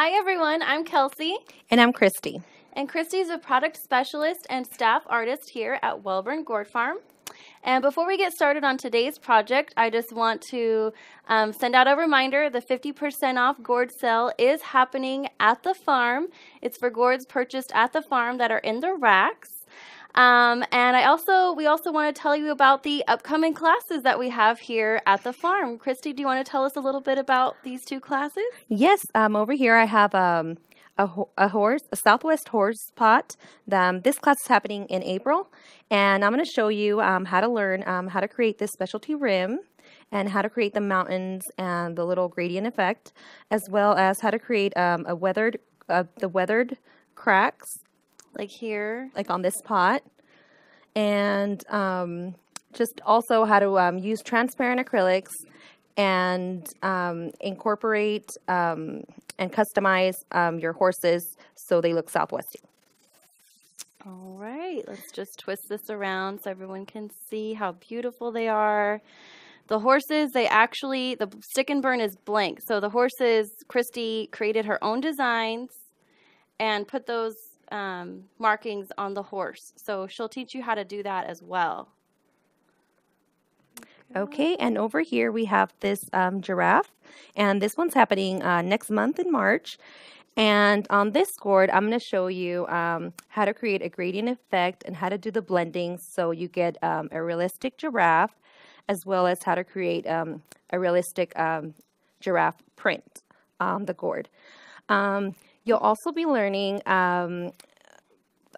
Hi, everyone. I'm Kelsey. And I'm Christy. And Christy is a product specialist and staff artist here at Welburn Gourd Farm. And before we get started on today's project, I just want to um, send out a reminder the 50% off gourd sale is happening at the farm. It's for gourds purchased at the farm that are in the racks. Um, and I also, we also want to tell you about the upcoming classes that we have here at the farm. Christy, do you want to tell us a little bit about these two classes? Yes, um, over here I have um, a, a horse, a Southwest horse pot. Um, this class is happening in April, and I'm going to show you um, how to learn um, how to create this specialty rim and how to create the mountains and the little gradient effect, as well as how to create um, a weathered, uh, the weathered cracks like here, like on this pot, and um, just also how to um, use transparent acrylics and um, incorporate um, and customize um, your horses so they look southwesty. All right, let's just twist this around so everyone can see how beautiful they are. The horses, they actually, the stick and burn is blank. So the horses, Christy created her own designs and put those um, markings on the horse. So she'll teach you how to do that as well. Okay, and over here we have this um, giraffe, and this one's happening uh, next month in March. And on this gourd, I'm going to show you um, how to create a gradient effect and how to do the blending so you get um, a realistic giraffe, as well as how to create um, a realistic um, giraffe print on the gourd. You'll also be learning um,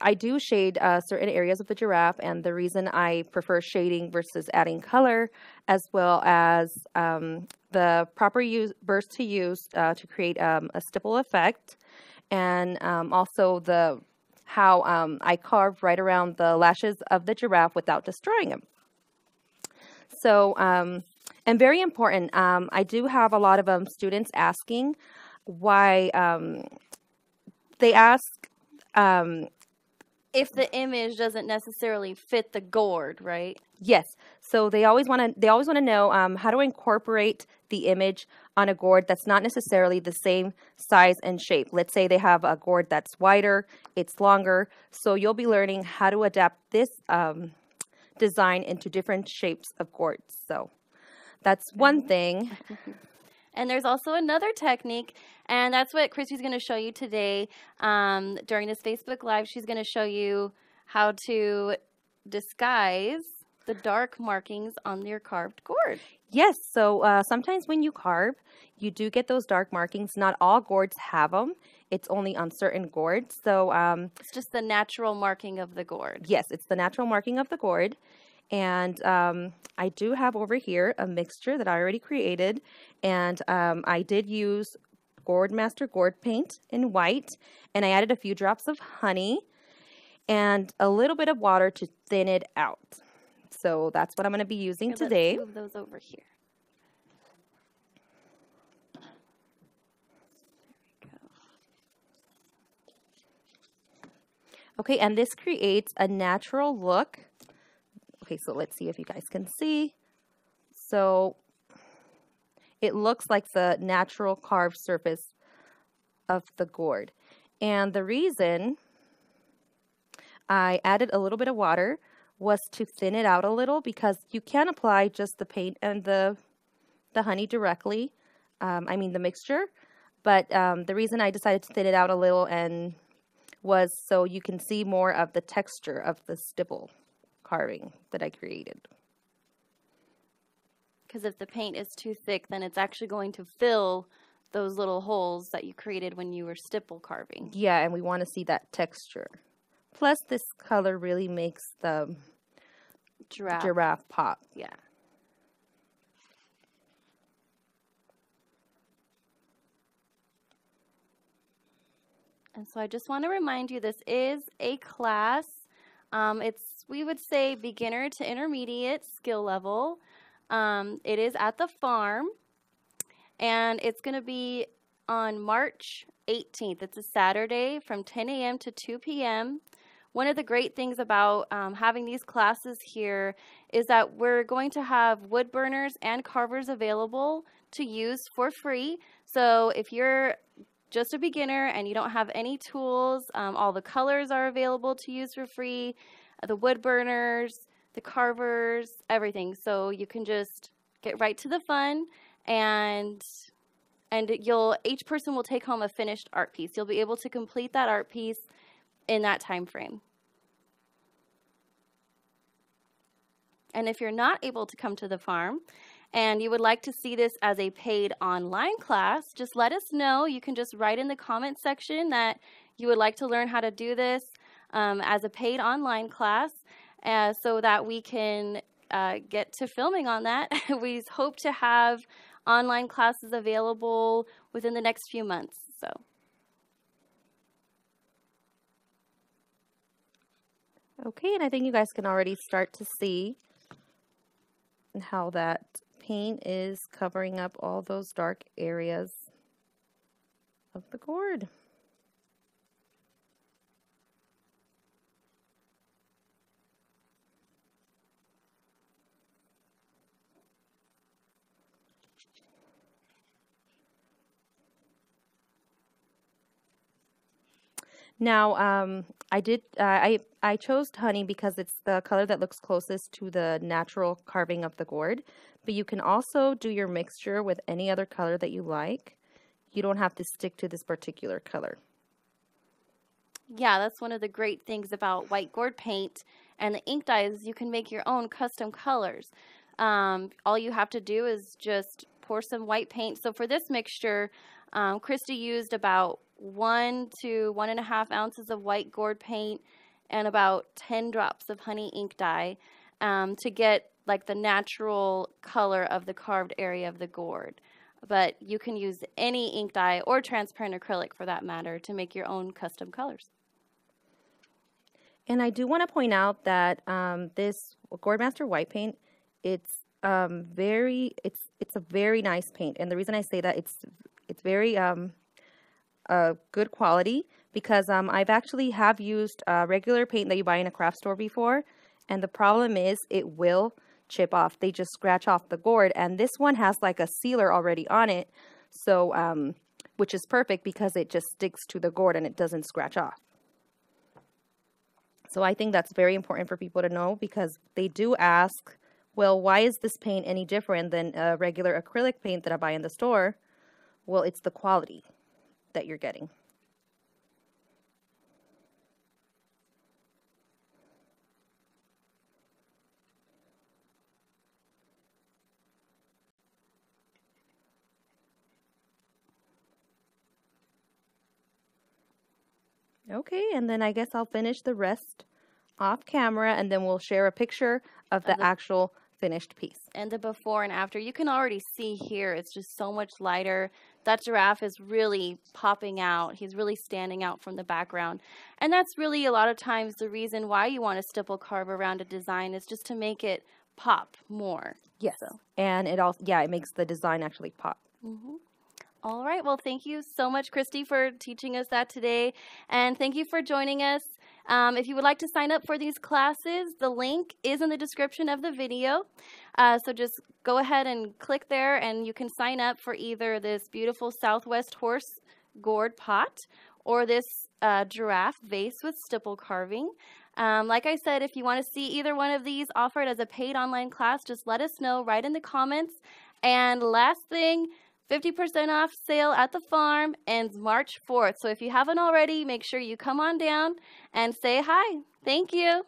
I do shade uh, certain areas of the giraffe, and the reason I prefer shading versus adding color, as well as um, the proper use, burst to use uh, to create um, a stipple effect, and um, also the how um, I carve right around the lashes of the giraffe without destroying them. So, um, and very important, um, I do have a lot of students asking why they ask um, if the image doesn't necessarily fit the gourd, right? Yes. So they always want to they always want to know um, how to incorporate the image on a gourd that's not necessarily the same size and shape. Let's say they have a gourd that's wider, it's longer. So you'll be learning how to adapt this um, design into different shapes of gourds. So that's one mm-hmm. thing. And there's also another technique, and that's what Christy's going to show you today um, during this Facebook Live. She's going to show you how to disguise the dark markings on your carved gourd. Yes, so uh, sometimes when you carve, you do get those dark markings. Not all gourds have them. It's only on certain gourds. So um, it's just the natural marking of the gourd. Yes, it's the natural marking of the gourd. And um, I do have over here a mixture that I already created. And um, I did use Gourd Master Gourd Paint in white. And I added a few drops of honey and a little bit of water to thin it out. So that's what I'm going to be using here, today. move those over here. Okay, and this creates a natural look Okay, so let's see if you guys can see. So it looks like the natural carved surface of the gourd. And the reason I added a little bit of water was to thin it out a little because you can apply just the paint and the the honey directly. Um, I mean the mixture, but um, the reason I decided to thin it out a little and was so you can see more of the texture of the stipple carving that I created. Because if the paint is too thick, then it's actually going to fill those little holes that you created when you were stipple carving. Yeah, and we want to see that texture. Plus, this color really makes the giraffe, giraffe pop. Yeah. And so I just want to remind you this is a class. Um, it's we would say beginner to intermediate skill level. Um, it is at the farm, and it's going to be on March 18th. It's a Saturday from 10 a.m. to 2 p.m. One of the great things about um, having these classes here is that we're going to have wood burners and carvers available to use for free. So if you're just a beginner and you don't have any tools, um, all the colors are available to use for free, Uh, the wood burners, the carvers, everything. So you can just get right to the fun and and you'll each person will take home a finished art piece. You'll be able to complete that art piece in that time frame. And if you're not able to come to the farm and you would like to see this as a paid online class, just let us know. You can just write in the comment section that you would like to learn how to do this um, as a paid online class uh, so that we can uh, get to filming on that. we hope to have online classes available within the next few months. So. Okay, and I think you guys can already start to see how that paint is covering up all those dark areas of the gourd. Now, um, I did. Uh, I I chose honey because it's the color that looks closest to the natural carving of the gourd. But you can also do your mixture with any other color that you like. You don't have to stick to this particular color. Yeah, that's one of the great things about white gourd paint and the ink dyes. You can make your own custom colors. Um, all you have to do is just pour some white paint. So for this mixture, um, Christy used about one to one and a half ounces of white gourd paint and about 10 drops of honey ink dye um, to get like the natural color of the carved area of the gourd. But you can use any ink dye or transparent acrylic for that matter to make your own custom colors. And I do want to point out that um, this Gourdmaster white paint, it's um, very, it's it's a very nice paint. And the reason I say that it's it's very um, uh, good quality because um, I've actually have used uh, regular paint that you buy in a craft store before, and the problem is it will chip off. They just scratch off the gourd, and this one has like a sealer already on it, so um, which is perfect because it just sticks to the gourd and it doesn't scratch off. So I think that's very important for people to know because they do ask, well, why is this paint any different than a regular acrylic paint that I buy in the store? Well, it's the quality that you're getting. Okay, and then I guess I'll finish the rest off camera and then we'll share a picture of the, of the actual finished piece. And the before and after, you can already see here, it's just so much lighter. That giraffe is really popping out. He's really standing out from the background. And that's really a lot of times the reason why you want to stipple carve around a design is just to make it pop more. Yes. So. And it also, yeah, it makes the design actually pop. Mm-hmm. All right. Well, thank you so much, Christy, for teaching us that today. And thank you for joining us. Um, if you would like to sign up for these classes, the link is in the description of the video. Uh, so just go ahead and click there, and you can sign up for either this beautiful Southwest horse gourd pot or this uh, giraffe vase with stipple carving. Um, like I said, if you want to see either one of these offered as a paid online class, just let us know right in the comments. And last thing, 50% off sale at the farm ends March 4th. So if you haven't already, make sure you come on down and say hi. Thank you.